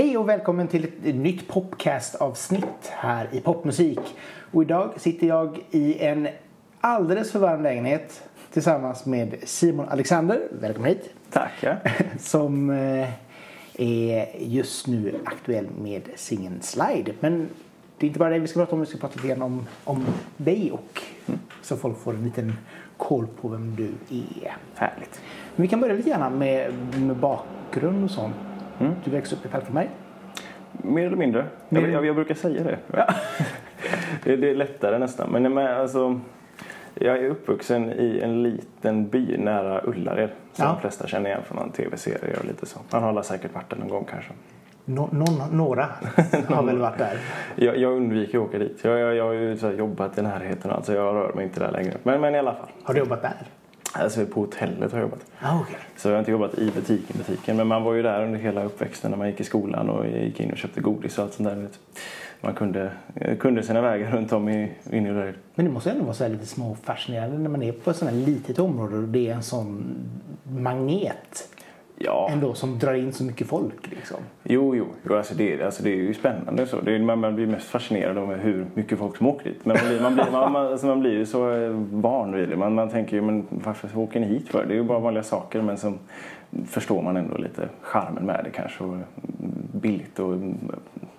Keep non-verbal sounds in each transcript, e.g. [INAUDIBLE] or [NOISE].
Hej och välkommen till ett nytt popcast-avsnitt här i Popmusik. Och idag sitter jag i en alldeles för varm lägenhet tillsammans med Simon Alexander. Välkommen hit. Tackar. [LAUGHS] Som eh, är just nu aktuell med singeln Slide. Men det är inte bara det vi ska prata om. Vi ska prata lite grann om, om dig och så folk får en liten koll på vem du är. Härligt. Men vi kan börja lite grann med, med bakgrund och sånt. Mm. Du växte upp i Falkenberg. Mer eller mindre. Mer- Jag, jag, jag brukar säga det. [LAUGHS] det. Det är lättare nästan. Men, men alltså, jag är uppvuxen i en liten by nära Ullared. Som Ja. de flesta känner igen från någon tv-serie och lite så. Man har säkert varit där någon gång kanske. Nå, någon, några [LAUGHS] har väl varit där. Jag, jag undviker att åka dit. Jag, jag, jag har ju så här jobbat i närheten alltså jag rör mig inte där längre. Men, men i alla fall. Har du jobbat där? Alltså på hotellet har jag jobbat. Ja, okej. Så jag har inte jobbat i butiken, butiken. Men man var ju där under hela uppväxten när man gick i skolan och gick in och köpte godis och allt sånt där. vet. Man kunde, eh, kunde sina vägar runt om i, in i det. Men det måste ändå vara så lite små fascinerande när man är på ett sånt här litet område och det är en sån magnet Ja, ändå som drar in så mycket folk. Liksom. jo, jo. jo alltså det, alltså det är ju spännande. Så. Det är, man, man blir mest fascinerad av hur mycket folk som åker dit. Men man blir, man blir, man, man, alltså man blir ju så eh, van vid det. Man, man tänker ju, men varför åker ni hit för? Det är ju bara vanliga saker. Men så förstår man ändå lite charmen med det kanske. Och billigt och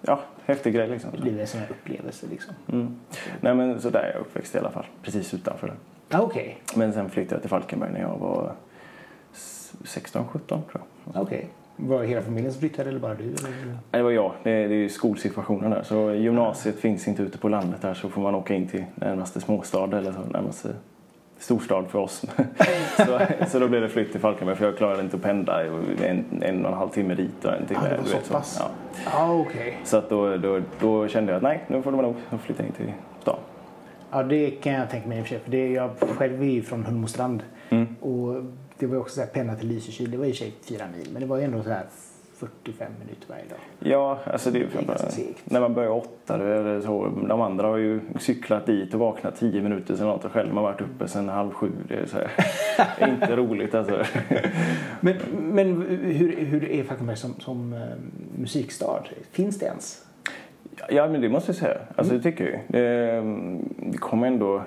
ja, häftig grej liksom. Det blir en sån här upplevelse. Liksom. Mm. Nej men så där är jag uppväxt i alla fall. Precis utanför det. Ja, okej. Men sen flyttade jag till Falkenberg när jag var 16-17 tror jag. Ja, okej. Var hela familjen som flyttade eller bara du? Eller? Nej, Det var jag. Det är, det är ju skolsituationen där. Så gymnasiet finns inte ute på landet där så får man åka in till närmaste småstad eller så närmaste storstad för oss. [LAUGHS] så, så då blev det flytt till Falkenberg för jag klarade inte att pendla en, en och en halv timme dit och en timme. Ja, det var så vet, pass. Ja. Ja, okej. Så att då, då, då kände jag att nej, nu får det vara nog. Jag flyttar in till stan. Ja, det kan jag tänka mig i och för sig. För det, jag själv är ju från Hundmostrand. Mm. Och det var också så här penna till Lysekil. Det var i och för sig fyra mil. Men det var ju ändå så här 45 minuter varje dag. Ja, alltså det Det är ganska segt. när man börjar åtta det så. De andra har ju cyklat dit och vaknat tio minuter sen något och själv har varit uppe sen halv sju. Det är så här, inte roligt alltså. [LAUGHS] Men, men hur, hur är Falkenberg som, som eh, musikstad? Finns det ens? Ja, men det måste jag säga. Alltså det tycker jag ju. Det, det kommer ändå...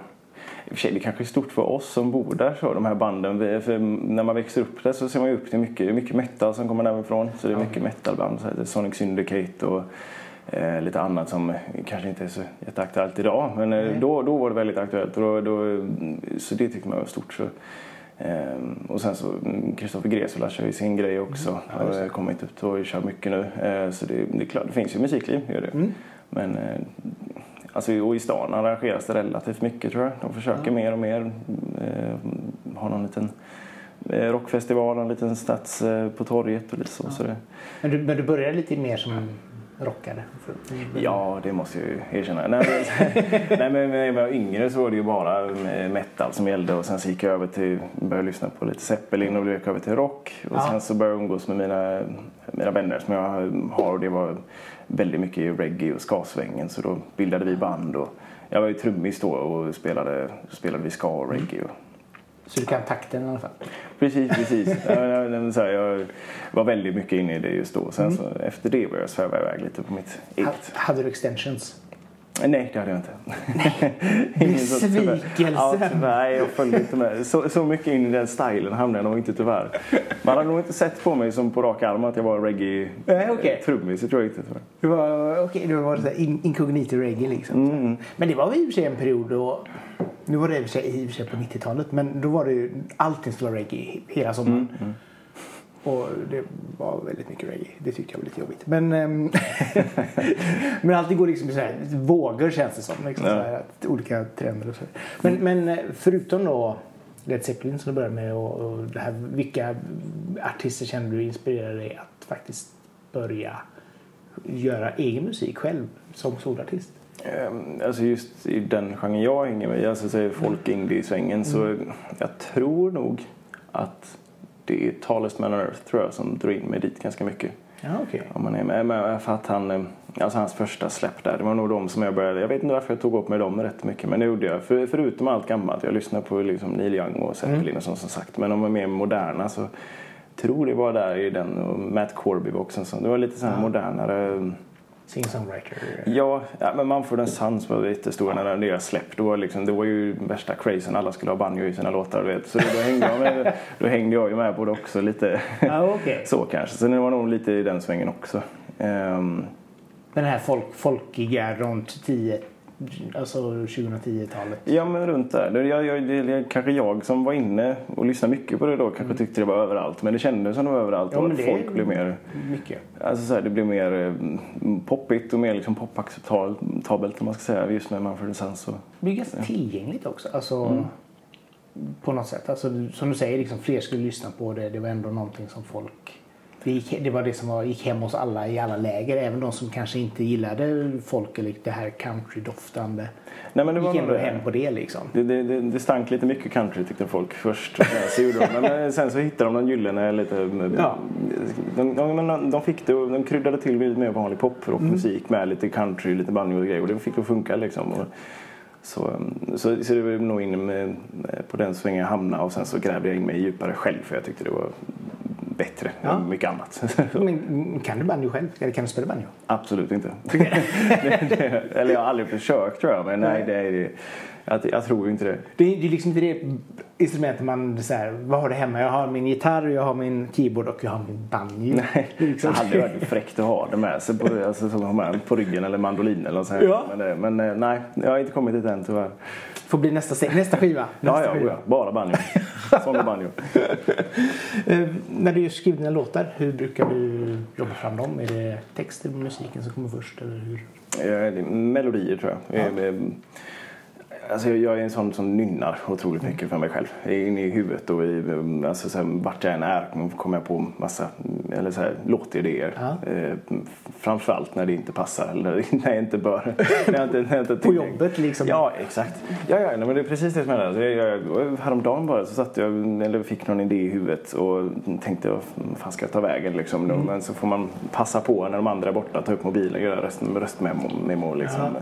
I och för sig, det kanske är stort för oss som bor där, så, de här banden. Vi- För när man växer upp där så ser man ju upp till mycket, det är mycket metal som kommer därifrån. Så det är mycket metalband, så Sonic Syndicate och eh, lite annat som kanske inte är så jätteaktuellt idag. Men eh, då, då var det väldigt aktuellt. Och då, då, så det tyckte man var stort. Så, eh, och sen så, mm, Kristoffer Gresula kör ju sin grej också. Mm. Ja, har kommit ut och kör mycket nu. Eh, så det, det är klart, det finns ju musikliv, gör det. Mm. Men eh, alltså, och i stan arrangeras det relativt mycket tror jag. De försöker mer och mer eh, ha någon liten eh, rockfestival, en liten stats eh, på torget och lite så. så det, Men du, men du började lite mer som rockare? För, ja, det måste jag ju erkänna. Nej, men, [LAUGHS] nej, men när jag var yngre så var det ju bara metal som gällde och sen så gick jag över till, började lyssna på lite Zeppelin och gick över till rock. Och Ja. sen så började jag umgås med mina, mina vänner som jag har och det var väldigt mycket reggae och ska-svängen så då bildade vi band och jag var ju trummis då och spelade, spelade vi ska och reggae. Och, Så du kan takten i alla fall? Precis, precis. [LAUGHS] Ja, men, men, så här, jag var väldigt mycket inne i det just då. Sen så, efter det började jag sväva iväg lite på mitt eget. hade du extensions? Nej, det hade jag inte. [LAUGHS] Besvikelsen. Ja, tyvärr. Jag följde inte med. Så, så mycket in i den stilen hamnade jag nog inte tyvärr. Man hade nog inte sett på mig som på rak arm att jag var reggae Nej, okej. trummis. Det tror jag inte tyvärr. Du var, okay, du var så här in, incognito reggae liksom. Mm. Men det var väl i och för sig en period då, nu var det i och för sig, på 90-talet, men då var det ju, allting skulle vara reggae hela sommaren. Mm, Och det var väldigt mycket reggae. Det tyckte jag var lite jobbigt. Men, ehm, [LAUGHS] men allting går liksom i så här vågor känns det som. Liksom, Ja. här, olika trender och så. Men, men eh, förutom då Led Zeppelin som du började med och, och det här, vilka artister känner du inspirerar dig att faktiskt börja göra egen musik själv som solartist? Ehm, Alltså just i den genren jag hänger med alltså så är folk indie-svängen, så jag tror nog att det är Tallest Man on Earth tror jag som drar in mig dit ganska mycket. Ja, okej. Om man är med. Men för att han, eh, alltså hans första släpp där, det var nog de som jag började, jag vet inte varför jag tog upp med dem rätt mycket men det gjorde jag. För, förutom allt gammalt, jag lyssnar på liksom Neil Young och Zeppelin och sånt som sagt. Men om de är mer moderna så tror det var där i den och Matt Corby-boxen. Det var lite sån här modernare Singer-songwriter. Ja, ja, men Mumford Sons var jättestora när deras släpp. Då var liksom, det var ju värsta crazen. Alla skulle ha banjo i sina låtar. Vet. Så då, då, hängde jag med, [LAUGHS] då hängde jag ju med på det också lite. Ah, okay. [LAUGHS] så kanske. Så det var nog lite i den svängen också. Um, den här folk, folkiga runt 10 Alltså 2010-talet? Ja, men runt där. Jag, jag, det, kanske jag som var inne och lyssnade mycket på det då kanske mm. tyckte det var överallt. Men det kändes som det var överallt. Ja, och att folk blev mer... Mycket. Alltså så här, det blev mer mm, poppigt och mer liksom popacceptabelt om man ska säga. Just med Manfred Sons. Och, det blir ganska tillgängligt också. Alltså, mm. På något sätt. Alltså, som du säger, liksom, fler skulle lyssna på det. Det var ändå någonting som folk det, gick, det var det som var, gick hem hos alla i alla läger. Även de som kanske inte gillade folk eller det här countrydoftande. Nej, men det gick ändå hem på det liksom. Det, det, det, det stank lite mycket country tyckte folk först. så gjorde de. Men sen så hittade de någon gyllene lite... Ja. De, de, de, fick det de kryddade till med vanlig poprockmusik mm. med lite country, lite banjo och grejer. Och det fick att funka liksom. Och, så, så, så det var nog inne med, på den svängen jag hamnade och sen så grävde jag in mig djupare själv för jag tyckte det var bättre ja. än mycket annat. [LAUGHS] Men kan du banjo själv? Eller kan du spela banjo? Absolut inte. [LAUGHS] det, [LAUGHS] det, eller jag har aldrig försökt tror jag. Men nej, det är, jag, jag tror inte det. Det är, är liksom inte det instrumentet man så här, vad har du hemma? Jag har min gitarr, jag har min keyboard och jag har min banjo. Nej, liksom. det hade varit fräckt att ha det med sig på, alltså, med på ryggen eller mandolin eller så här. Ja. Men, det, men eh, nej, jag har inte kommit dit än tyvärr. Får bli nästa, nästa skiva. Nästa ja, ja, skiva. bara banjo. Sång och banjo. Eh, när du skriver dina låtar, hur brukar du jobba fram dem? Är det text eller musiken som kommer först? Eller hur? Eh, melodier tror jag. Ja. Alltså jag är en sån som nynnar otroligt mycket för mig själv. Inne i huvudet och i, alltså så här, vart jag än är kommer jag på massa eller så här, låtidéer. Ja. Eh, framförallt när det inte passar eller [LAUGHS] när jag inte bör. när jag inte, när jag inte [LAUGHS] på jobbet liksom? Ja, exakt. Ja, ja men det är precis det som är det. Jag, jag, häromdagen bara så satt jag, eller fick någon idé i huvudet och tänkte vad fan ska jag ta vägen liksom. Mm. Men så får man passa på när de andra är borta, ta upp mobilen, göra röst, röstmemo liksom. Ja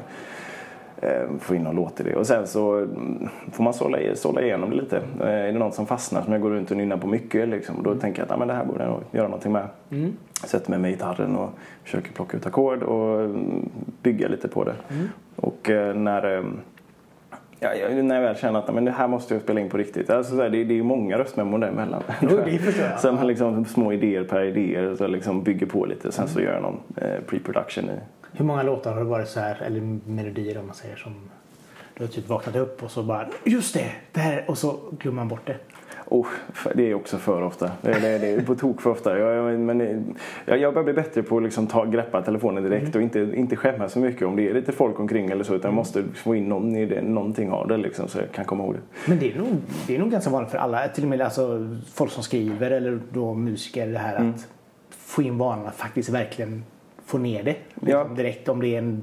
få in någon låt i det. Och sen så mm, får man sålla, sålla igenom det lite. Eh, är det något som fastnar som jag går runt och nynnar på mycket liksom, då mm. tänker jag att ah, men det här borde jag göra någonting med. Mm. Sätter mig med gitarren och försöker plocka ut ackord och mm, bygga lite på det. Mm. Och eh, när eh, Ja, när jag väl känner att men det här måste jag spela in på riktigt. Alltså, det, det är ju många röstmemon däremellan. [LAUGHS] så man liksom, små idéer per idéer så liksom bygger på lite. Sen så gör jag någon eh, pre-production i hur många låtar har det varit så här, eller melodier om man säger som du har typ vaknat upp och så bara just det, det här och så glömmer man bort det. Oh, det är också för ofta. Det är, det är på tok för ofta. Jag, men, jag, jag börjar bli bättre på att liksom ta, greppa telefonen direkt mm. och inte, inte skämmas så mycket om det är lite folk omkring eller så. Utan jag måste få in någon i det, någonting av det liksom, så jag kan komma ihåg det. Men det är nog, det är nog ganska vanligt för alla. Till och med alltså, folk som skriver eller då musiker. Det här mm. att få in vanan att faktiskt verkligen få ner det liksom ja. direkt. Om det är en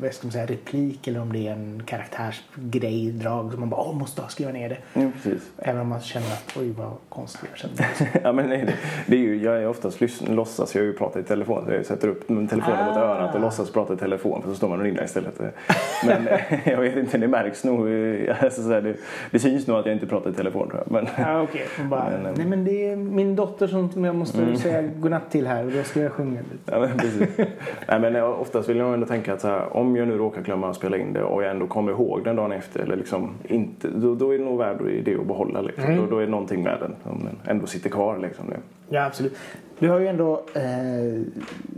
vad ska man säga, replik eller om det är en karaktärsgrej, drag som man bara måste skriva ner det. Ja, precis. Även om man känner att oj vad konstigt jag känner. [LAUGHS] ja, men nej, det, det, är ju, jag är oftast låtsas, jag har ju pratat i telefon. Jag sätter upp telefonen ah. mot örat och låtsas prata i telefon för så står man och rinner istället. [LAUGHS] Men jag vet inte, det märks nog. [LAUGHS] Alltså, så här, det, det syns nog att jag inte pratar i telefon tror jag. Men, ah, okay. men, nej men det är min dotter som jag måste mm. säga godnatt till här och då ska jag sjunga. Ja, men precis. [LAUGHS] Nej, men oftast vill jag ändå tänka att här, om jag nu råkar glömma att spela in det och jag ändå kommer ihåg den dagen efter eller liksom inte, då, då är det nog värd det att behålla. Liksom. Mm. Då, då, är det någonting med den om den ändå sitter kvar. Liksom. Ja, absolut. Du har ju ändå eh,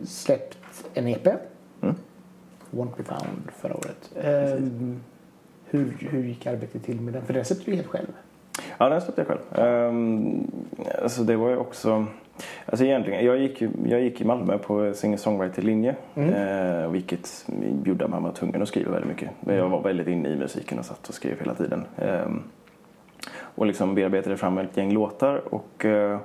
släppt en EP. Mm. Won't be found förra året. Eh, hur, hur gick arbetet till med den? För den släppte du helt själv. Ja, den släppte jag själv. Um, alltså det var ju också... Alltså egentligen, jag gick, jag gick i Malmö på singer-songwriter-linje. Mm. Eh, vilket gjorde att man var tvungen att skriva väldigt mycket. Men jag var väldigt inne i musiken och satt och skrev hela tiden. Eh, och liksom bearbetade fram ett gäng låtar. Och, eh,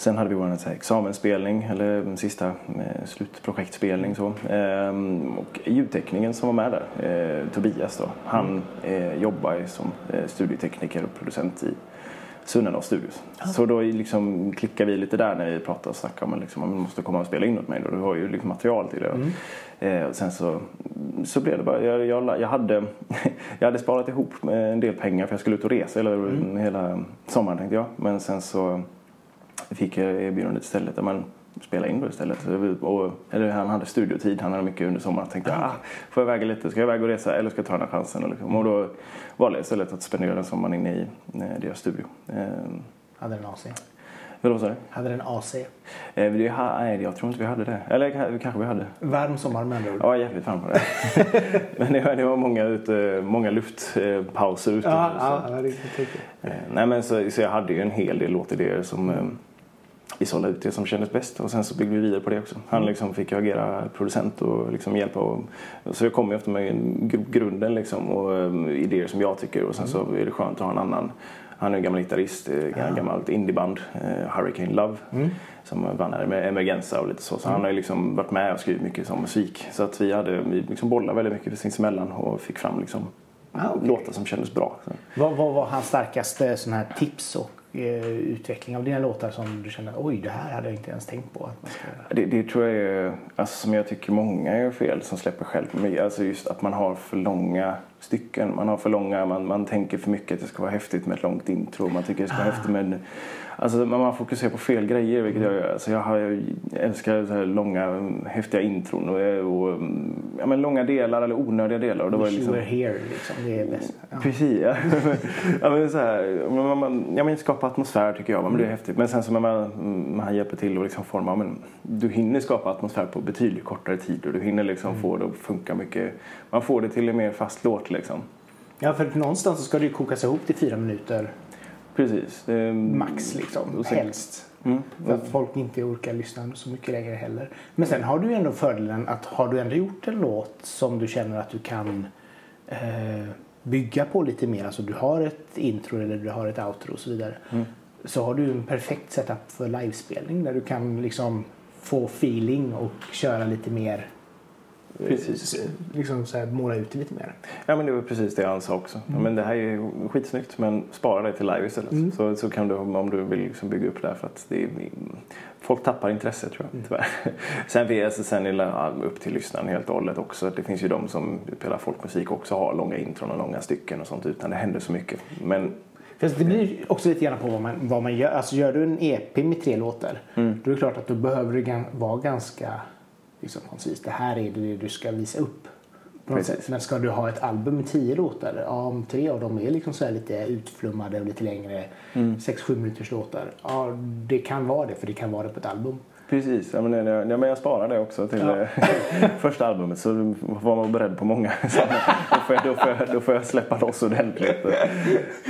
Sen hade vi vår examensspelning, eller sista eh, slutprojektspelning. Så. Ehm, och ljudtekningen som var med där, eh, Tobias då, han eh, jobbar som studietekniker och producent i Sunnanå Studios. Ah. Så då liksom klickar vi lite där när vi pratar och snackar om att liksom, man måste komma och spela in åt mig. Då. Du har ju liksom material till det. Mm. Eh, sen så, så blev det bara, jag, jag, jag, hade, [LAUGHS] jag hade sparat ihop en del pengar för jag skulle ut och resa eller, mm. hela sommaren tänkte jag. Men sen så fick jag erbjudandet istället. Man spela in då istället. Och, eller han hade studiotid, han hade mycket under sommaren. Jag tänkte, ah, får jag väga lite? Ska jag väga och resa eller ska jag ta den här chansen? Och, liksom. och då valde jag istället att spendera den sommaren inne i eh, deras studio. Eh, hade den AC? Vad sa du? Hade den AC? Eh, vi, nej, jag tror inte vi hade det. Eller kanske vi hade. Varm sommar med andra ord? Ja, jävligt varm var det. [LAUGHS] Men det var, det var många, ute, många luftpauser ute. Ja, ja, ja, det, eh, nej, men så, så jag hade ju en hel del låtidéer som mm vi sålde ut det som kändes bäst och sen så byggde vi vidare på det också. Han mm. liksom fick agera producent och liksom hjälpa. Och, så jag kom ju efter med grunden liksom och um, idéer som jag tycker och sen så mm. är det skönt att ha en annan han är en gammal gitarrist, eh, ja. gammalt indieband, uh, Hurricane Love, mm. som vann här med Emergenza och lite så. Så mm. han har ju liksom varit med och skrivit mycket som musik. Så att vi, hade, vi liksom bollade väldigt mycket sinsemellan och fick fram liksom ah, okay. låtar som kändes bra. Vad, vad var hans starkaste sån här tips och Eh, utveckling av dina låtar som du känner oj det här hade jag inte ens tänkt på? Att man ska... det, det tror jag är, alltså, som jag tycker många gör fel som släpper själv. Alltså just att man har för långa stycken. Man har för långa, man, man tänker för mycket att det ska vara häftigt med ett långt intro. Man tycker det ska vara ah. häftigt med Alltså man fokuserar på fel grejer vilket jag gör. Alltså jag, har, jag älskar så här långa häftiga intron och, och ja, men långa delar eller onödiga delar. Och det var liksom... here liksom, det är bäst. Ja. Precis, ja. [LAUGHS] ja, men så här, man, man, ja, men skapa atmosfär tycker jag, men det är häftigt. Men sen så man, man hjälper till och liksom forma, men du hinner skapa atmosfär på betydligt kortare tid och du hinner liksom mm. få det att funka mycket. Man får det till en mer fast låt liksom. Ja, för någonstans så ska det ju kokas ihop till fyra minuter Precis. Det, Max liksom, helst. Mm. För att folk inte orkar lyssna så mycket längre heller. Men sen har du ju ändå fördelen att har du ändå gjort en låt som du känner att du kan eh, bygga på lite mer. Alltså du har ett intro eller du har ett outro och så vidare. Mm. Så har du en perfekt setup för livespelning där du kan liksom få feeling och köra lite mer Precis. Liksom så här, måla ut det lite mer. Ja men det var precis det han sa också. Mm. men det här är skitsnyggt men spara det till live istället. Mm. Så, så kan du om du vill liksom bygga upp det här för att det är, folk tappar intresse tror jag mm. tyvärr. [LAUGHS] Sen, alltså, sen är det upp till lyssnaren helt och hållet också. Det finns ju de som spelar folkmusik också har långa intron och långa stycken och sånt utan det händer så mycket. Men Fast det blir också lite grann på vad man, vad man gör. Alltså gör du en EP med tre låtar mm. då är det klart att då behöver du vara ganska liksom, koncis. Det här är det du ska visa upp. Men ska du ha ett album med tio låtar, ja, om tre av dem är liksom så lite utflummade och lite längre, mm. sex, sju minuters låtar, ja det kan vara det för det kan vara det på ett album. Precis, ja, men, ja, men jag sparar det också till ja. Eh, [LAUGHS] första albumet så var man beredd på många. [LAUGHS] Så, då, får jag, då, får jag, då får jag släppa loss ordentligt.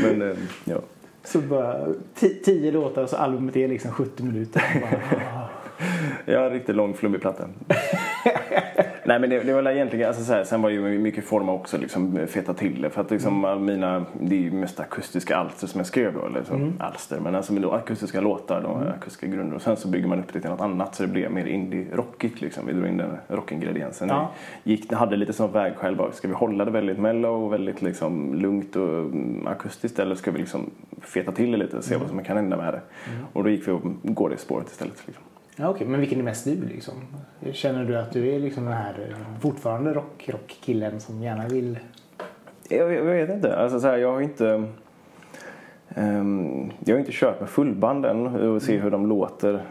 Men, eh, ja. Så bara tio låtar och så albumet är liksom 70 minuter. [LAUGHS] Bara, Ja, en riktigt lång flummig platta. [LAUGHS] Nej men det, det var egentligen, alltså så här, sen var ju mycket forma också liksom feta till det. För att liksom mm. mina, det är ju mest akustiska alster som jag skrev då, eller så, mm. alster. Men alltså då, akustiska låtar, då, mm. akustiska grunder. Och sen så bygger man upp det till något annat så det blev mer indie-rockigt liksom. Vi drog in den rockingrediensen. Ja. Gick, hade lite sån vägskäl bara, ska vi hålla det väldigt mellow och väldigt liksom lugnt och mm, akustiskt eller ska vi liksom feta till det lite och se mm. vad som kan hända med det. Mm. Och då gick vi och går det spåret istället. Liksom. Ja, okay. Men vilken är mest du? Liksom? Känner du att du är liksom den här eh, fortfarande rock, rockkillen som gärna vill... Jag, jag vet inte. Alltså, så här, jag har inte... Um, jag har inte kört med fullband än och se mm. hur de låter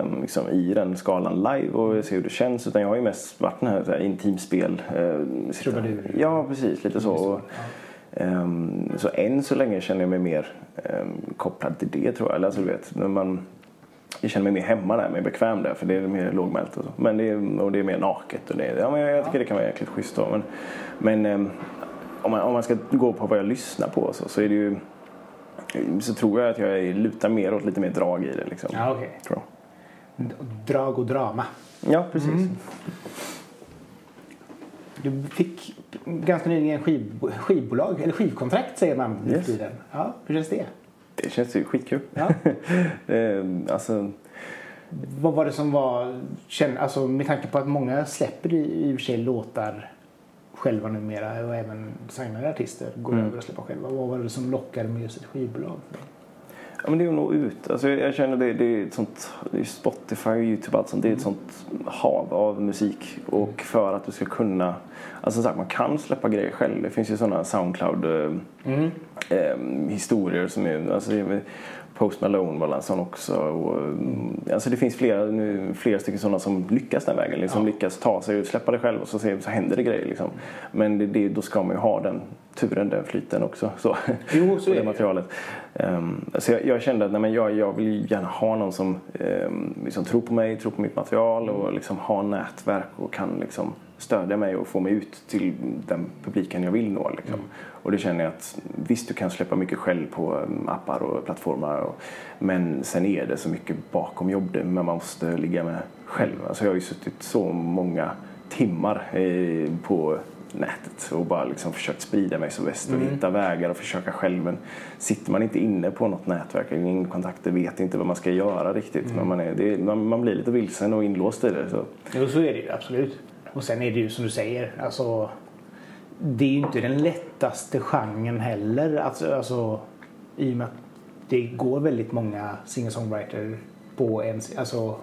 um, liksom, i den skalan live och se hur det känns. Utan jag har ju mest varit den här, så här intimspel. Uh, Trubadur? Ja, precis. Lite så. Och, um, så än så länge känner jag mig mer kopplad till det tror jag. Alltså, du vet, när man jag känner mig mer hemma där, mer bekväm där för det är mer lågmält och så. Men det är, och det är mer naket och det, ja, men jag tycker det kan vara jäkligt schysst då. Men, men eh, om, man, om man ska gå på vad jag lyssnar på så, så är det ju så tror jag att jag lutar mer åt lite mer drag i det. Liksom. Ja, okay. tror jag. Drag och drama. Ja, precis. Mm. Du fick ganska nyligen skiv, skivbolag, eller skivkontrakt säger man nu yes. tiden. Ja, hur känns det? Det känns ju skitkul. Ja. [LAUGHS] alltså... Vad var det som var, alltså med tanke på att många släpper i och för sig låtar själva numera och även signade artister går mm. över och släpper själva. Vad var det som lockade med just ett skivbolag? Ja, men det är att nå ut. Alltså, jag känner det, det är ett sånt, det är Spotify och Youtube allt sånt. Det är ett sånt hav av musik. Och för att du ska kunna, alltså sagt, man kan släppa grejer själv. Det finns ju sådana Soundcloud, eh, mm. eh, historier som är, alltså, Post Malone var en sån också. Och, mm. alltså det finns flera, nu, flera stycken sådana som lyckas den vägen. Liksom ja. lyckas ta sig och släppa det själv och så, så händer det grejer. Liksom. Men det, det, då ska man ju ha den turen, den flyten också. Så, jo, [LAUGHS] så är det materialet. Um, så jag, jag, kände att nej, men jag, jag vill gärna ha någon som um, liksom tror på mig, tror på mitt material och liksom ha nätverk och kan liksom stödja mig och få mig ut till den publiken jag vill nå. Liksom. Mm. Och det känner jag att visst du kan släppa mycket själv på um, appar och plattformar och, men sen är det så mycket bakom jobbet men man måste ligga med själv. Alltså jag har ju suttit så många timmar eh, på nätet och bara liksom försökt sprida mig som bäst och mm. hitta vägar och försöka själv. Men sitter man inte inne på något nätverk, ingen kontakter, vet inte vad man ska göra riktigt. Mm. Men man, är, det, man, man, blir lite vilsen och inlåst i det. Så. Jo, så är det ju absolut. Och sen är det ju som du säger, alltså det är ju inte den lättaste genren heller. Alltså, alltså, I och med att det går väldigt många singer-songwriter på en, alltså,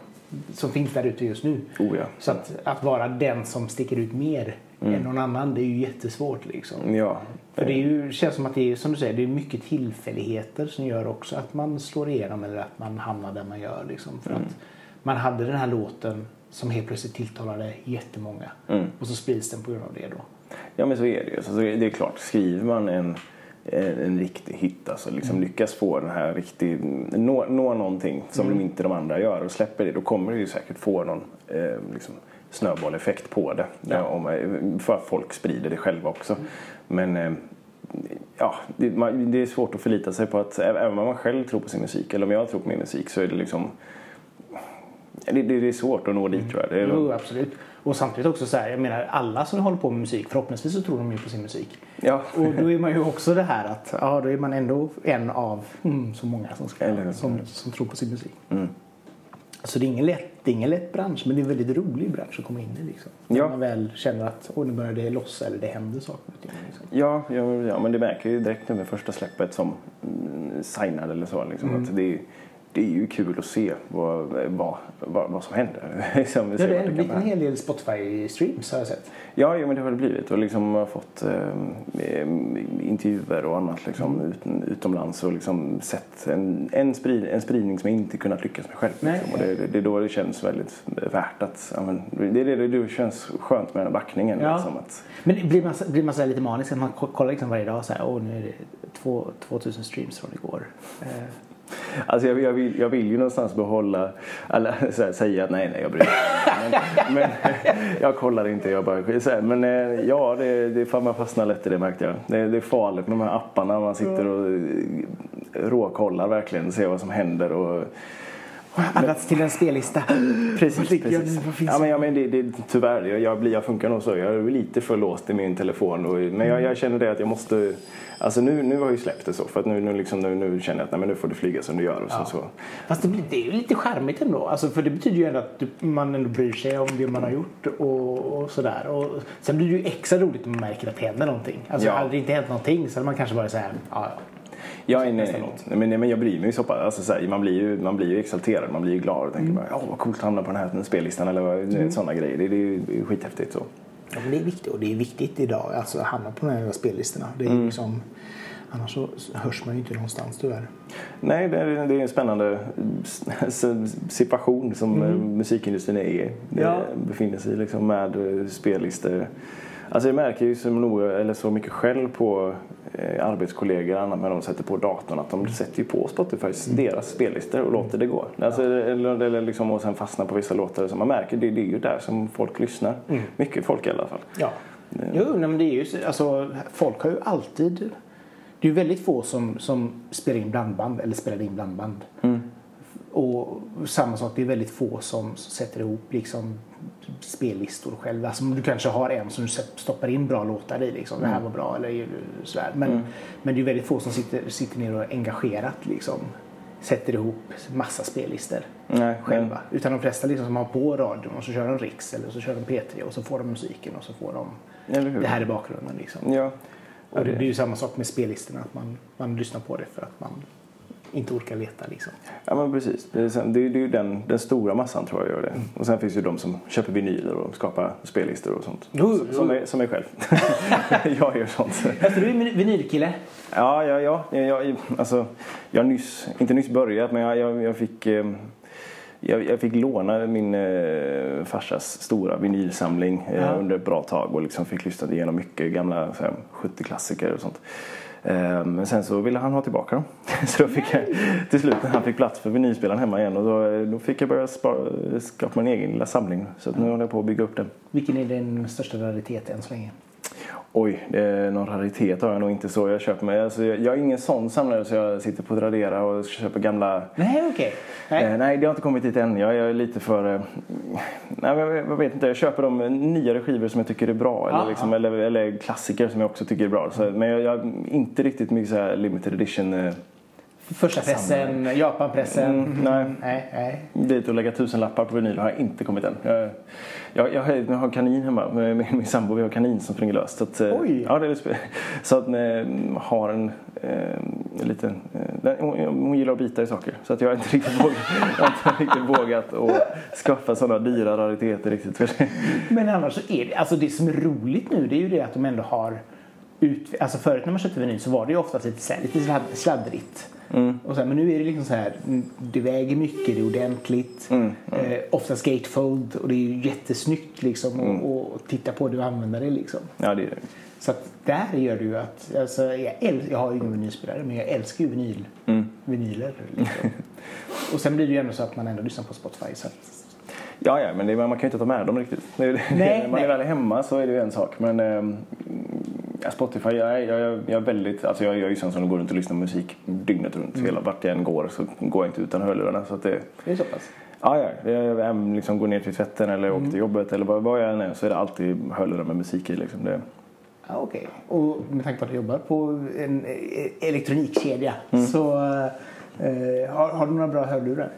som finns där ute just nu. Oh ja. Så att, att vara den som sticker ut mer mm. än någon annan det är ju jättesvårt. Liksom. Ja. För det är ju, känns som att det är som du säger, det är mycket tillfälligheter som gör också att man slår igenom eller att man hamnar där man gör. Liksom. För mm. att man hade den här låten som helt plötsligt tilltalade jättemånga. Mm. Och så sprids den på grund av det då. Ja men så är det ju. Alltså, det är klart, skriver man en, en, en riktig hit, alltså liksom mm. lyckas få den här riktig, nå, nå någonting som mm. inte de andra gör och släpper det, då kommer det ju säkert få någon eh, liksom, snöbolleffekt på det. Ja. Om, eh, för att folk sprider det själva också. Mm. Men eh, ja, det, man, det, är svårt att förlita sig på att även om man själv tror på sin musik eller om jag tror på min musik så är det liksom det, det, är svårt att nå dit mm. tror jag. Det är jo, absolut. Och samtidigt också så här, jag menar alla som håller på med musik, förhoppningsvis så tror de ju på sin musik. Ja. Och då är man ju också det här att, ja då är man ändå en av mm, så många som, ska, som, som tror på sin musik. Mm. Så det är, ingen lätt, det är ingen lätt bransch men det är en väldigt rolig bransch att komma in i. Liksom. Ja. När man väl känner att oh, nu börjar det lossa eller det händer saker. Liksom. Ja, ja, ja, men det märker ju direkt med första släppet som mm, signad eller så. Liksom, mm. att det är, det är ju kul att se vad, vad, vad, vad som händer. [LAUGHS] liksom, det har blivit en hel del Spotify-streams har jag sett. Ja, ja men det har det blivit och liksom har fått eh, intervjuer och annat liksom, mm. ut, utomlands och liksom sett en, en, sprid, en spridning som jag inte kunnat lyckas med själv. Liksom. Och det, det, det, är då det känns väldigt värt att, ja, men, det, det, det, det känns skönt med den här backningen. Ja. Liksom, att, men blir man, blir man så lite manisk att man kollar liksom varje dag så här, åh nu är det två, 2000 streams från igår. Eh. Alltså jag, jag, vill, jag vill ju någonstans behålla, eller [LAUGHS] här, säga att nej, nej, jag bryr mig men, men jag kollar inte, jag bara så här, Men eh, ja, det, det, man fastnar lätt i det märkte jag. Det, det är farligt med de här apparna, man sitter och eh, råkollar verkligen och ser vad som händer. Och, Addats till en spellista. Precis. precis. Ja, men, ja, men det, det, tyvärr, jag, jag, jag funkar nog så. Jag är lite för låst i min telefon. Och, men jag, jag, känner det att jag måste... Alltså nu, nu har jag ju släppt det så. För att nu, nu, liksom, nu, nu känner jag att nej, men nu får du flyga som du gör. Och ja. så, så. Fast det, det är ju lite charmigt ändå. Alltså, för det betyder ju ändå att man ändå bryr sig om det man har gjort. Och, och sådär. Och sen blir det ju extra roligt om man märker att det händer någonting. Alltså ja. hade det inte hänt någonting så hade man kanske bara så här, ja, ja Ja, nej, nej, men, nej, men jag bryr mig så pass. Alltså, så här, man, blir ju, man blir ju exalterad, man blir ju glad och tänker mm. bara ja vad coolt att hamna på den här spellistan eller mm. sådana grejer. Det, det är ju skithäftigt så. Ja, men det är viktigt och det är viktigt idag alltså, att hamna på de här spellistorna. Det är mm. liksom, annars så hörs man ju inte någonstans tyvärr. Nej, det är, det är en spännande situation som mm. musikindustrin är, ja. befinner sig i liksom, med spellistor Alltså jag märker ju så, nog, eller så mycket själv på eh, arbetskollegor annat när de sätter på datorn att de sätter ju på Spotify mm. deras spellistor och låter det gå. Alltså, eller, eller liksom, och sen fastnar på vissa låtar. Så man märker det, det är ju där som folk lyssnar. Mm. Mycket folk i alla fall. Ja. Jo, nej, men det är ju alltså, folk har ju alltid det är ju väldigt få som, som spelar in blandband eller spelar in blandband. Mm. Och samma sak, det är väldigt få som sätter ihop liksom spellistor själv. Alltså, du kanske har en som du stoppar in bra låtar i. Liksom. Det här mm. var bra eller sådär. Men, mm. men det är väldigt få som sitter, sitter ner och engagerat liksom, sätter ihop massa spellistor Nej, själva. Men... Utan de flesta liksom, som har på radion och så kör de Riks eller så kör de P3 och så får de musiken och så får de det här i bakgrunden. Liksom. Ja. Och det, det är ju samma sak med spellistorna. Att man, man lyssnar på det för att man inte orkar leta liksom. Ja men precis. Det är, det är, det är ju den, den stora massan tror jag gör det. Mm. Och sen finns ju de som köper vinyler och skapar spellistor och sånt. Jo, som, jo. som, är, som är själv. [LAUGHS] jag gör sånt. Alltså, du är en vinylkille. Ja, ja, ja. Jag, alltså, jag har nyss, inte nyss börjat men jag, jag, jag fick eh, jag, jag fick låna min eh, farsas stora vinylsamling eh, Ja. under ett bra tag och liksom fick lyssna igenom mycket gamla så här, 70-klassiker och sånt. Eh, men sen så ville han ha tillbaka dem. [LAUGHS] Så då fick jag till slut när han fick plats för vinylspelaren hemma igen och då, eh, då fick jag börja spara, skapa min egen lilla samling. Så nu håller jag på att bygga upp den. Vilken är din största raritet än så länge? Oj, det är någon raritet har jag nog inte så. Jag köper mig, alltså, jag, jag är ingen sån samlare så jag sitter på Tradera och köper gamla Nej, okej. Nej. Eh, nej, det har inte kommit dit än. Jag är lite för... Eh, nej, jag, jag vet inte. Jag köper de nyare skivor som jag tycker är bra. Eller, Ah, liksom, eller, eller klassiker som jag också tycker är bra. Så, men jag, jag är inte riktigt mycket så här limited edition. Eh, Första pressen, Japanpressen. Mm, nej. nej, nej. dit och lägga tusen lappar på vinyl har jag inte kommit än. Jag, jag, jag, har- jag har kanin hemma. Med min, min sambo vi har kanin som springer löst. Så att, eh, Oj. Ja, det är lite Så att eh, har en eh, liten... Eh, hon, hon gillar att bita i saker. Så att jag har inte riktigt vågat, jag har inte riktigt vågat att skaffa sådana dyra rariteter riktigt. För. Men annars så är det, alltså det som är roligt nu det är ju det att de ändå har ut, alltså förut när man köpte vinyl så var det ju oftast lite, lite sladd, sladdrigt. Och så här, men nu är det liksom så här, mm, det väger mycket, det är ordentligt. Mm, Eh, oftast gatefold och det är ju jättesnyggt liksom Mm. och, och titta på det och använda det liksom. Ja, det är det. Så att där gör ju att, alltså, jag, äl, jag har ju ingen vinylspelare men jag älskar ju vinyl, Mm. vinyler. Liksom. [LAUGHS] och sen blir det ju ändå så att man ändå lyssnar på Spotify. Så att, Ja, ja, men det, man kan ju inte ta med dem riktigt. Det, Nej, när [LAUGHS] man nej. är väl hemma så är det ju en sak. Men ehm, ja, Spotify, jag, är- jag, jag, jag är väldigt... Alltså jag, jag är ju sån som går runt och lyssnar på musik dygnet runt. Mm. Hela, vart jag än går så går jag inte utan hörlurarna. Så att det, det är så pass. ja, ja, jag, jag liksom går ner till tvätten eller Mm. åker till jobbet eller vad, vad jag än är så är det alltid hörlurar med musik i. Liksom. Det, Ja, Okej. Och med tanke på att du jobbar på en eh, elektronikkedja Mm. så eh, har, har du några bra hörlurar?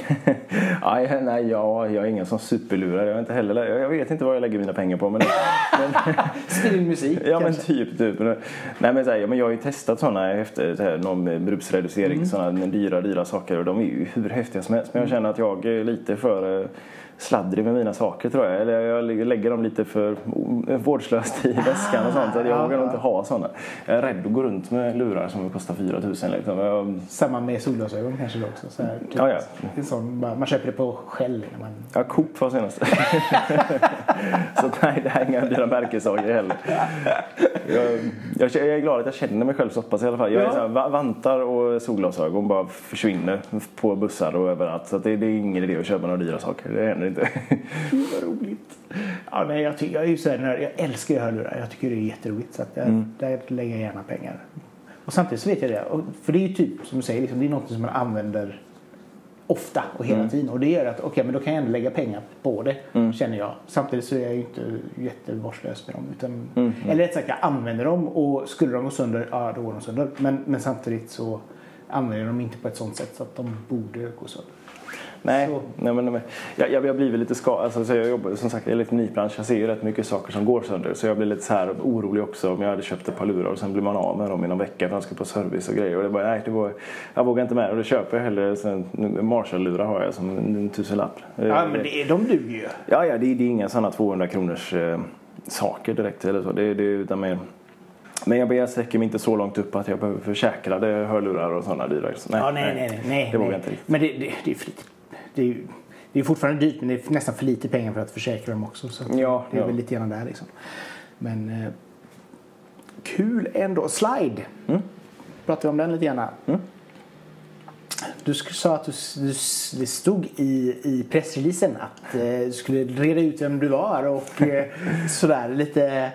[LAUGHS] ja, jag- nej, jag, jag är ingen sån superlurare. Jag, inte heller, jag, vet inte vad jag lägger mina pengar på. Men, [LAUGHS] men, Spel musik Ja men kanske? typ. typ. Nej, men, så här, ja, men jag har ju testat sådana efter så här, någon med brupsreducering, Mm. sådana dyra dyra saker och de är ju hur häftiga som helst. Men jag känner att jag är lite för eh, sladdrig med mina saker tror jag. Eller jag lägger dem lite för vårdslöst i väskan och sånt. Så jag vågar ja. inte ha sådana. Jag är rädd att gå runt med lurar som kostar 4000 liksom. Jag, Samma med solglasögon kanske då också. Så här, typ, Ja, ja. En sån, man köper det på Shell. Man... Ja, Coop var senast. [LAUGHS] så nej, det här är inga dyra märkessaker heller. Jag, jag, jag är glad att jag känner mig själv så pass i alla fall. Jag Ja. här, va- vantar och solglasögon bara försvinner på bussar och överallt. Så det, det är ingen idé att köpa några dyra saker. Det händer inte. [LAUGHS] Gud vad roligt. Ja, nej, jag, tycker, jag, är ju så här, jag älskar ju hörlurar. Jag tycker det är jätteroligt. Så att jag, Mm. där lägger jag gärna pengar. Och samtidigt så vet jag det. För det är ju typ som du säger, liksom, det är något som man använder ofta och Mm. hela tiden. Och det gör att okej, men då kan jag ändå lägga pengar på det, Mm. känner jag. Samtidigt så är jag ju inte jättevårdslös med dem. Utan, Mm. Eller rätt sagt, jag använder dem och skulle de gå sönder, ja då går de sönder. Men, men samtidigt så använder jag dem inte på ett sånt sätt så att de borde gå sönder. Nej, Så. nej men, men jag, jag, jag blir lite skadad. Alltså, så jag jobbar som sagt i elektronikbranschen. Jag ser ju rätt mycket saker som går sönder. Så jag blir lite så här orolig också om jag hade köpt ett par lurar och sen blir man av med dem i någon vecka för de ska på service och grejer. Och det bara, nej, det var, jag vågar inte med och då köper jag hellre Marshall-lurar har jag som en tusenlapp. Ja, men det, de duger ju. Ja, ja, det, det är inga sådana 200 kronors eh, saker direkt eller så. Det, det, utan mer, men jag, jag sträcker mig inte så långt upp att jag behöver försäkrade hörlurar och sådana dyra. Så ja, nej, nej, nej, nej. Det vågar nej. jag inte riktigt. Men det, det, det är för lite. Det är, det är fortfarande dyrt men det är nästan för lite pengar för att försäkra dem också. Så Ja, det är ja. väl lite grann där liksom. Men eh, kul ändå. Slide. Mm. Pratar vi om den lite grann? Mm. Du sa att du, du, det stod i, i pressreleasen att eh, du skulle reda ut vem du var och eh, [LAUGHS] sådär lite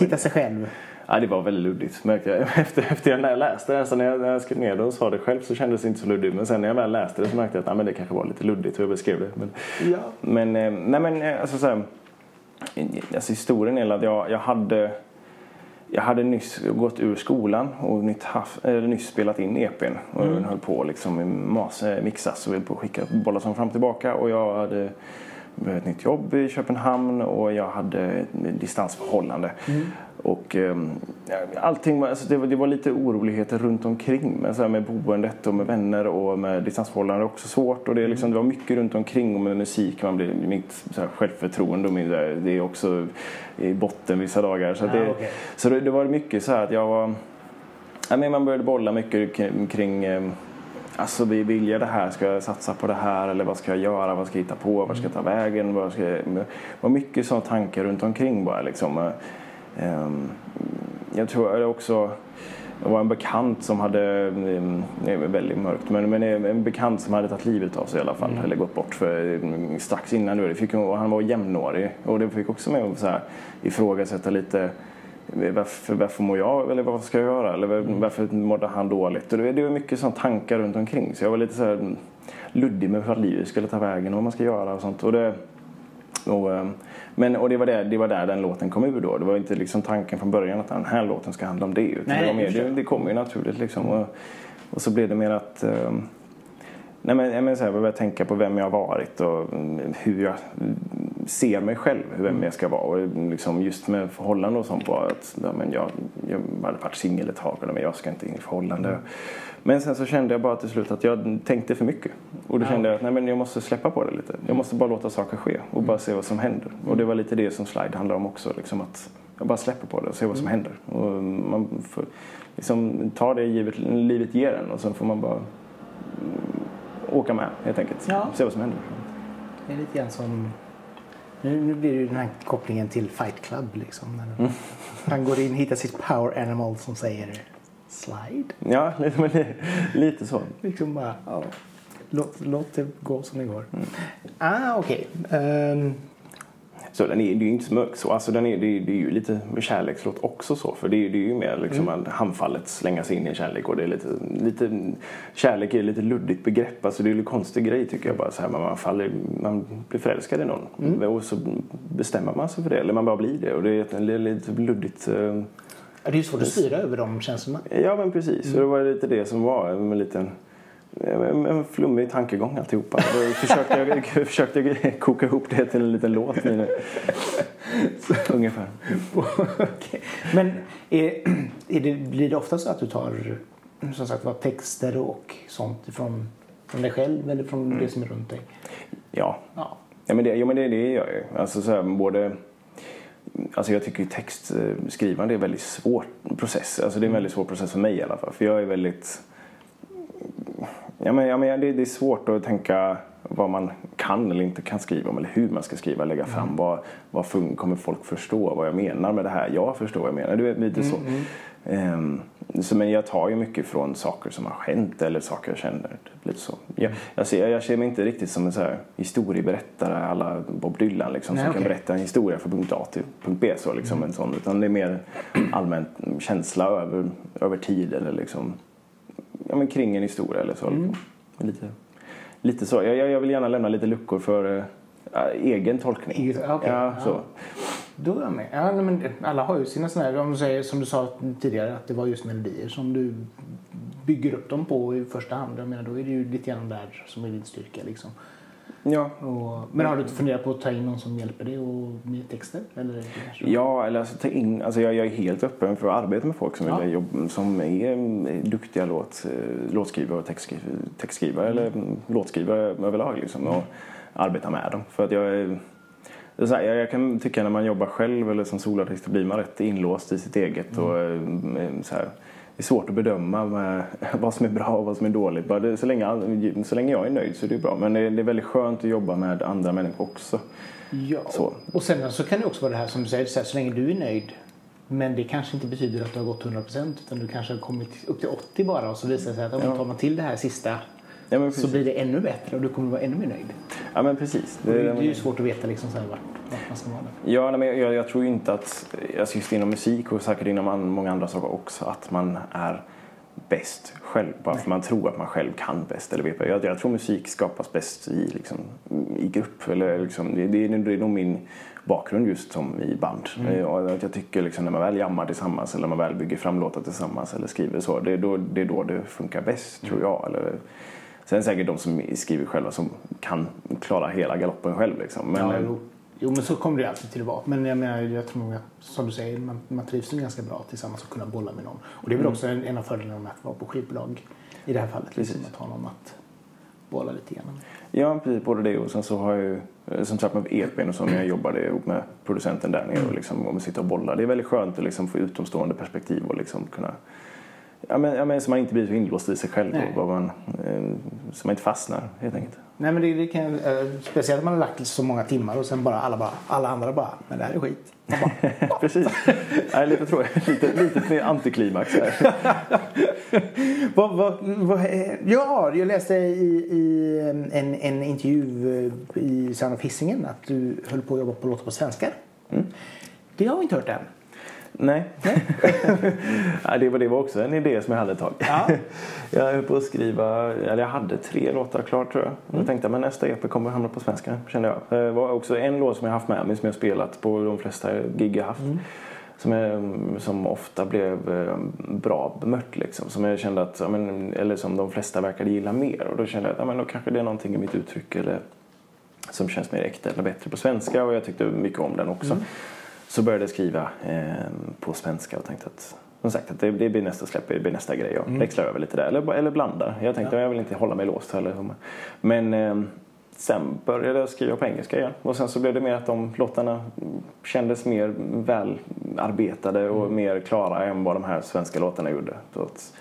hitta sig själv. Ja, det var väldigt luddigt märkte jag. [LAUGHS] Efter, efter när jag läste det, när jag, när jag skrev ner det och sa det själv så kändes det inte så luddigt. Men sen när jag väl läste det så märkte jag att nej, men det kanske var lite luddigt hur jag beskrev det. Men, Ja. men, eh, nej, men eh, alltså, så här, alltså historien är att jag, jag hade jag hade nyss gått ur skolan och nytt haft, eller nyss spelat in EPn och Mm. höll på liksom mas, eh, mixas och höll på att skicka bollar som fram och tillbaka och jag hade ett nytt jobb i Köpenhamn och jag hade ett distansförhållande. Mm. Och eh, allting, alltså det, var, det var lite oroligheter runt omkring med, så här, med boendet och med vänner och med distansförhållanden också svårt. Och det, liksom, det var mycket runt omkring och med musik. Man blir, mitt så här, självförtroende och min, det är också i botten vissa dagar. Så, Ja, det, okej. så det, det var mycket så här att jag var... Ja, men man började bolla mycket kring, eh, Alltså vi vill jag det här? Ska jag satsa på det här? Eller vad ska jag göra? Vad ska jag hitta på? Var ska jag ta vägen? Vad ska jag... Det var mycket sådana tankar runt omkring bara liksom. Ehm, Jag tror också... Det var en bekant som hade, ehm, det är väldigt mörkt, men, men en bekant som hade tagit livet av sig i alla fall. Eller gått bort för, mm, strax innan. nu. Det fick, han var jämnårig och det fick också mig att så här, ifrågasätta lite varför, varför mår jag eller vad ska jag göra? Eller varför mådde han dåligt? Och det, det var mycket sådana tankar runt omkring. Så jag var lite så här luddig med vart livet skulle ta vägen och vad man ska göra och sånt. Och det, och, eh, men, och det var, där, det var där den låten kom ur då. Det var inte liksom tanken från början att den här låten ska handla om det. Utan Nej, det, var mer, det, det kom ju naturligt liksom. Och, och så blev det mer att eh, Nej, men, jag, menar så här, jag började tänka på vem jag har varit och mm, hur jag ser mig själv, vem jag ska vara. Och liksom just med förhållande och sånt var att ja, men jag, jag hade varit singel ett tag men jag ska inte in i förhållande. Men sen så kände jag bara till slut att jag tänkte för mycket. Och då kände jag att nej, men jag måste släppa på det lite. Jag måste bara låta saker ske och bara se vad som händer. Och det var lite det som Slide handlar om också. Liksom att jag bara släpper på det och ser vad som händer. Och man får liksom ta det givet, livet ger en och sen får man bara åka med helt enkelt. Ja. Se vad som händer. Det är lite grann som... Nu, nu blir det ju den här kopplingen till Fight Club liksom. Mm. Han går in, hittar sitt power animal som säger slide. Ja, lite, lite så. Liksom bara, ja. Låt, låt det gå som det går. Mm. Ah, okej. Ehm, Så den är, det är ju inte så mörk så. Alltså den är, det, är, det är ju lite kärlekslåt också så. För det är, det är ju mer liksom Mm. att handfallet slänga sig in i kärlek. Och det är lite, lite, kärlek är lite luddigt begrepp. Alltså det är ju en konstig grej tycker jag. Bara så här, man, faller, man blir förälskad i någon. Mm. Och så bestämmer man sig för det. Eller man bara blir det. Och det är lite luddigt. eh, det är ju svårt att styra över de känslorna. Ja men precis. Så det var lite det som var en liten en flummig tankegång alltihopa. Då försökte jag, [LAUGHS] försökte koka ihop det till en liten låt nu. [LAUGHS] Ungefär. [LAUGHS] Okej. Men är, är det, blir det ofta så att du tar som sagt, var texter och sånt från, från dig själv eller från Mm. det som är runt dig? Ja. Ja. Ja men det, ja, men det, det gör jag ju. Alltså så här, både... Alltså jag tycker ju textskrivande är en väldigt svår process. Alltså det är en väldigt svår process för mig i alla fall. För jag är väldigt... Ja men, ja, men det, det är svårt att tänka vad man kan eller inte kan skriva om eller hur man ska skriva, lägga fram. Vad, vad fun- kommer folk förstå vad jag menar med det här? Jag förstår vad jag menar. Du vet, lite så. Ehm, så. Men jag tar ju mycket från saker som har hänt eller saker jag känner. Typ, lite så. Jag, jag, ser, jag ser mig inte riktigt som en så här historieberättare alla Bob Dylan liksom, Nej, som kan okej. berätta en historia från punkt A till punkt B. Så, liksom, en sån. Utan det är mer allmän känsla över, över tid eller liksom, ja, men kring en historia eller så. Lite, lite så. Jag, jag vill gärna lämna lite luckor för eh, egen tolkning. Okej, ja, så. Då är jag med. Ja, men alla har ju sina sådana här, om du säger, som du sa tidigare, att det var just melodier som du bygger upp dem på i första hand. Jag menar, då är det ju lite grann där som är din styrka. Liksom. Ja. Och, men har du funderat på att ta in någon som hjälper dig och med texter? Eller Ja, eller alltså, ta in, alltså jag, jag är helt öppen för att arbeta med folk som, Ja. vill jobba, som är mm, duktiga låt, eh, låtskrivare och textskrivare, textskrivare eller mm, låtskrivare överlag. Liksom, och arbeta med dem. För att jag, här, jag, kan tycka när man jobbar själv eller som solartist blir man rätt inlåst i sitt eget. Och, eh, så här, det är svårt att bedöma med [LAUGHS] vad som är bra och vad som är dåligt. Det, så, länge, så länge jag är nöjd så är det bra. Men det, det är väldigt skönt att jobba med andra människor också. Ja, Så. och sen så kan det också vara det här som du säger, så, här, så länge du är nöjd. Men det kanske inte betyder att du har gått 100% utan du kanske har kommit upp till 80 bara och så visar det sig att om man tar man till det här sista Ja, så blir det ännu bättre och du kommer vara ännu mer nöjd. Ja, men precis. Det, det är ju svårt att veta liksom så här, vart, Ja, nej, men jag, jag tror inte att, alltså just inom musik och säkert inom många andra saker också, att man är bäst själv. Bara för man tror att man själv kan bäst. Eller vet jag. Jag, tror musik skapas bäst i, liksom, i grupp. Eller liksom, det, det, är, det är nog min bakgrund just som i band. Eh, och att jag tycker liksom, när man väl jammar tillsammans eller när man väl bygger fram låtar tillsammans eller skriver så, det är då det, är då det funkar bäst tror jag. Eller, Sen säkert de som skriver själva som kan klara hela galoppen själv. Liksom. Men, Ja, eh, jo. Men så kommer det alltid till att vara. Men jag menar, jag tror nog att, som du säger, man, man trivs nog ganska bra tillsammans och kunna bolla med någon. Och det är väl också en, en av fördelarna med att vara på skivbolag i det här fallet. Liksom, att ha någon att bolla lite grann. Ja, precis. Både det och sen så har jag ju, som sagt med EPn och så när jag jobbade ihop med producenten där nere och liksom, och sitta och bolla. Det är väldigt skönt att liksom få utomstående perspektiv och liksom kunna Ja men, ja, men så man inte blir så inlåst i sig själv Nej. och man, eh, så man inte fastnar helt enkelt. Nej, men det, det kan, eh, speciellt om man har lagt så många timmar och sen bara alla, bara, alla andra bara, men det här är skit. Bara, [LAUGHS] Precis. Nej, lite, tror jag, [LAUGHS] lite, lite antiklimax här. [LAUGHS] vad, vad, vad, ja, jag läste i, i en, en intervju eh, i Sound of Hisingen att du höll på att jobba på låtar på svenska. Det har vi inte hört än. Nej. [LAUGHS] Nej, det, var, det var också en idé som jag hade ett tag. Ja. [LAUGHS] Jag höll på att skriva, eller jag hade tre låtar klart tror jag. Jag tänkte att nästa EP kommer hamna på svenska, kände jag. Det var också en låt som jag haft med mig som jag spelat på de flesta gig jag haft. Som, jag, som ofta blev eh, bra bemött liksom. Som jag kände att, men, eller som de flesta verkade gilla mer. Och då kände jag att men då kanske det är någonting i mitt uttryck eller som känns mer äkta eller bättre på svenska och jag tyckte mycket om den också. Så började jag skriva eh, på svenska och tänkte att som sagt att det, det blir nästa släpp, det blir nästa grej och växla över lite där eller, eller blanda. Jag tänkte att jag vill inte hålla mig låst heller. Men eh, sen började jag skriva på engelska igen och sen så blev det mer att de låtarna kändes mer välarbetade och mer klara än vad de här svenska låtarna gjorde. Så att,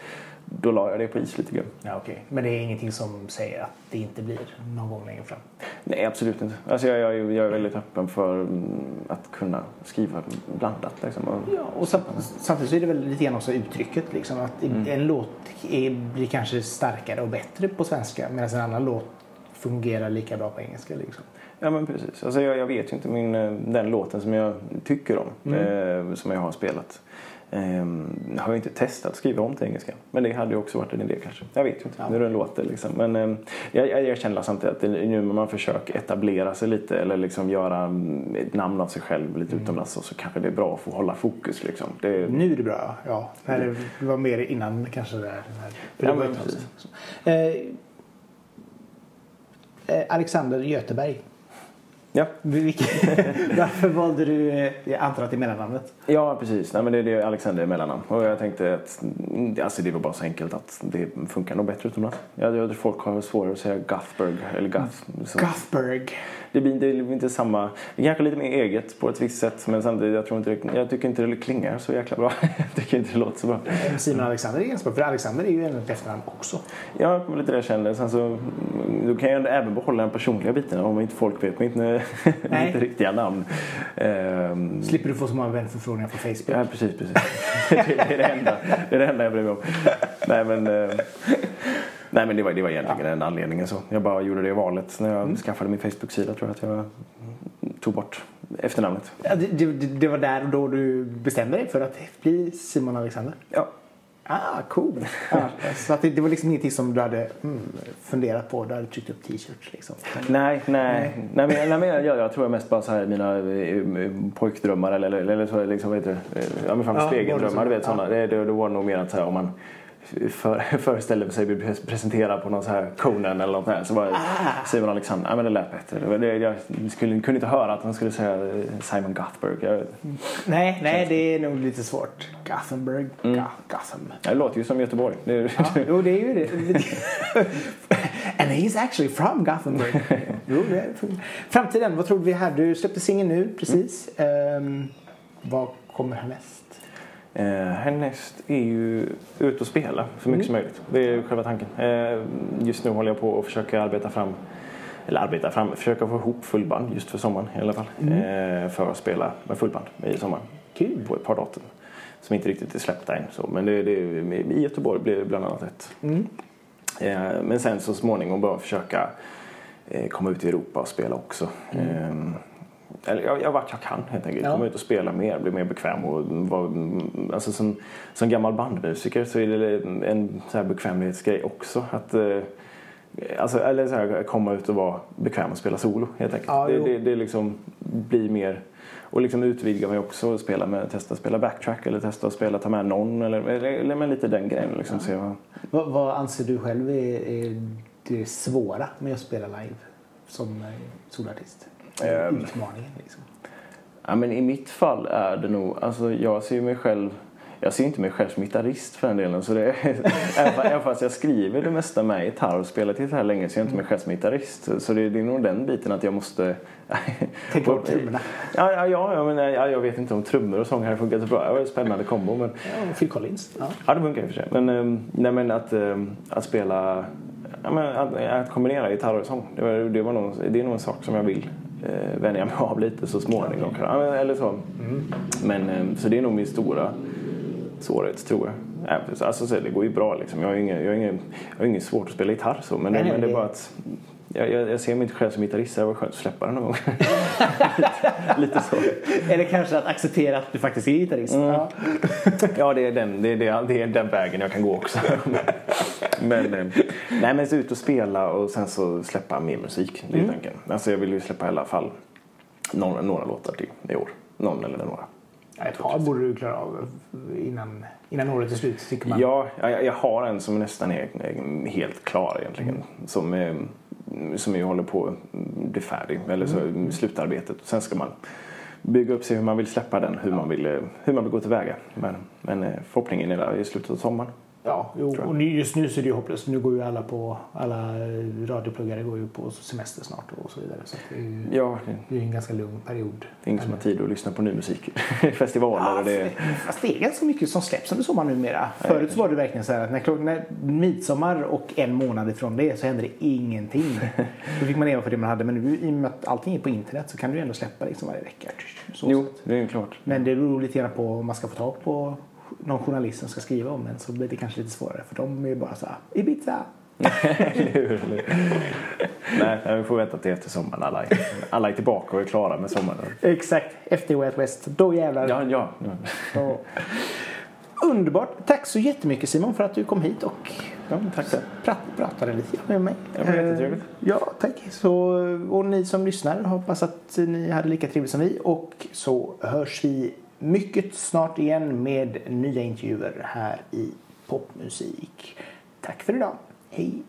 då la jag det på is lite grann. Ja, okej. Men det är ingenting som säger att det inte blir någon gång längre fram? Nej, absolut inte. Alltså jag, jag, jag är väldigt öppen för mm, att kunna skriva blandat. Liksom. Ja, och sam- samtidigt så är det väl lite grann också uttrycket. Liksom, att En låt är, blir kanske starkare och bättre på svenska medan en annan låt fungerar lika bra på engelska. Liksom. Ja men precis. Alltså jag, jag vet ju inte min, eh, den låten som jag tycker om. Eh, som jag har spelat. Eh, har jag inte testat att skriva om till engelska. Men det hade ju också varit en idé kanske. Jag vet ju inte hur den låter liksom. Men eh, jag, jag, jag känner samtidigt att det, nu när man försöker etablera sig lite eller liksom göra mm, ett namn av sig själv lite utomlands så, så kanske det är bra att få hålla fokus liksom. Det, Nu är det bra, ja. När det var mer innan kanske. Där, när, Ja, det var men precis. Eh, eh, Alexander Göteberg. Ja. [LAUGHS] Varför valde du, eh, jag antar att det är mellannamnet? Ja, precis. Nej, men det är det Alexander är mellannamn. Och jag tänkte att mm, alltså det var bara så enkelt att det funkar nog bättre utomlands. Jag, jag folk har svårare att säga Guthberg eller Guth. Så Guthberg. det, blir, det blir inte samma... Kanske lite mer eget på ett visst sätt men samtidigt jag tror inte det, jag tycker inte det klingar så jäkla bra. [LAUGHS] jag tycker inte det låter så bra. Simon Alexander är ganska bra, för Alexander är ju även ett efternamn också. Ja, lite det jag kände. Sen så, mm, då kan jag även behålla den personliga biten om inte folk vet mitt, Nej. [LAUGHS] mitt riktiga namn. Ehm, Slipper du få så många vänförfrågningar på Facebook. Ja, precis, precis. [LAUGHS] det, är det, enda, det är det enda jag bryr mig om. Nej, men, eh, nej, men det var, det var egentligen den anledningen. Så. Jag bara gjorde det valet när jag skaffade min Facebook-sida. tror jag att jag tog bort efternamnet. Ja, det, det, det var där och då du bestämde dig för att bli Simon Alexander? Ja, Ah, cool. Ja, [LAUGHS] så att det, det var liksom ingenting som du hade mm, funderat på? Du hade tryckt upp t-shirts liksom? Nej, nej. nej, men, nej men jag, jag, jag tror jag mest bara så här mina eh, pojkdrömmar eller, eller, eller så liksom, vad heter det? Eh, Ja, men fan, Ja, spegeldrömmar, du vet ja. sådana. Det, det, det var nog mer att så här, om man för, [LAUGHS] föreställer sig bli pres- presenterad på någon så här Conan eller något där så var Ah. Simon Alexander, nej men det lät bättre. Det, jag skulle, kunde inte höra att han skulle säga eh, Simon Guthberg. Jag, Nej, nej, det är nog lite svårt. Gothenburg, Mm. Gotham. det låter ju som Göteborg. Det, Ja, jo, det är ju det. [LAUGHS] And he's actually from Gothenburg. [LAUGHS] jo, det är Framtiden, vad tror vi här? Du släppte singeln nu, precis. Ehm, vad kommer härnäst? Eh, härnäst är ju ut och spela så mycket som möjligt. Det är själva tanken. Eh, just nu håller jag på att försöka arbeta fram eller arbeta fram, försöka få ihop fullband just för sommaren i alla fall. Eh, för att spela med fullband i sommar. Kul. På ett par datum. Som inte riktigt är släppta än. Så. Men det, det, i Göteborg blir det bland annat ett. Mm. Eh, men sen så småningom bara försöka eh, komma ut i Europa och spela också. Eh, eller jag, jag vart jag kan helt enkelt. Ja. Komma ut och spela mer, bli mer bekväm. Och vara, alltså som, som gammal bandmusiker så är det en så här bekvämlighetsgrej också. Att, eh, alltså, eller så här, komma ut och vara bekväm och spela solo helt enkelt. Ja, det, det, det liksom blir mer och liksom utvidga mig också och spela med, testa att spela backtrack eller testa att spela ta med någon eller, eller, eller med lite den grejen. Liksom, se vad, Vad, vad anser du själv är, är det svåra med att spela live som eh, solartist? Ehm. Utmaningen liksom. Ja, men I mitt fall är det nog, alltså jag ser mig själv jag ser inte mig själv som gitarrist för den delen. Så det är, [LAUGHS] även fast jag skriver det mesta med gitarr och spelat gitarr länge så ser jag inte mig själv som gitarrist. Så det, det är nog den biten att jag måste... [LAUGHS] Tänk på trummorna. Ja, ja, ja, men, ja, jag vet inte om trummor och sång hade funkat så bra. Det var en spännande kombo. Men... Ja, Phil Collins. Ja. ja, det funkar i och för sig. Men, ähm, nej, men att, ähm, att spela... Ja, men att, att kombinera gitarr och sång. Det, var, det, var nog, det är nog en sak som jag vill eh, vänja mig av lite så småningom. Ja, eller så. Mm. Men, ähm, så det är nog min stora svårighet tror jag. Alltså, så det går ju bra liksom. Jag har inget, jag har inget, jag har inget svårt att spela gitarr så. Men, nej, men det är bara att jag, jag, jag ser mig inte själv som gitarrist. Det var skönt att släppa den någon gång. lite, [LAUGHS] lite så. Eller kanske att acceptera att du faktiskt är gitarrist. Mm. Ja, ja det, är den, det, är, det, är, är den vägen jag kan gå också. [LAUGHS] men, eh, nej, men så ut och spela och sen så släppa mer musik. Det är mm. tanken. Alltså jag vill ju släppa i alla fall några, några låtar till i år. Någon eller några. Ett par borde du klara av innan, innan året är slut tycker man. Ja, jag, jag har en som nästan är helt klar egentligen. Mm. Som, är, som jag håller på att bli färdig, eller så mm. slutarbetet. Sen ska man bygga upp sig hur man vill släppa den, hur, man, vill, hur man vill gå tillväga. Men, men eh, förhoppningen är där i slutet av sommaren. Ja, jo, och just nu så är det ju hopplöst. Nu går ju alla på, alla radiopluggare går ju på semester snart och så vidare. Så det är ju ja, det är en ganska lugn period. Det är ingen som har tid att lyssna på ny musik. [LAUGHS] Festivaler ja, och det... Fast det är ganska mycket som släpps under sommaren numera. Förut så var det verkligen så här att när, klock, när midsommar och en månad ifrån det så hände det ingenting. [LAUGHS] Då fick man leva på det man hade. Men nu i och med att allting är på internet så kan du ju ändå släppa liksom varje vecka. Så jo, det är klart. Men det beror lite grann på om man ska få tag på någon journalist som ska skriva om en så blir det kanske lite svårare för de är ju bara så här Ibiza. [LAUGHS] Nej, vi får vänta till efter sommaren. Alla är, alla är tillbaka och är klara med sommaren. Exakt, efter Way Out West. Då jävlar. Ja, ja. ja. Underbart. Tack så jättemycket Simon för att du kom hit och ja, tack så. Prat, pratade lite med mig. Det var jättetrevligt. Ja, tack. Så, och ni som lyssnar hoppas att ni hade lika trevligt som vi och så hörs vi mycket snart igen med nya intervjuer här i Popmusik. Tack för idag. Hej!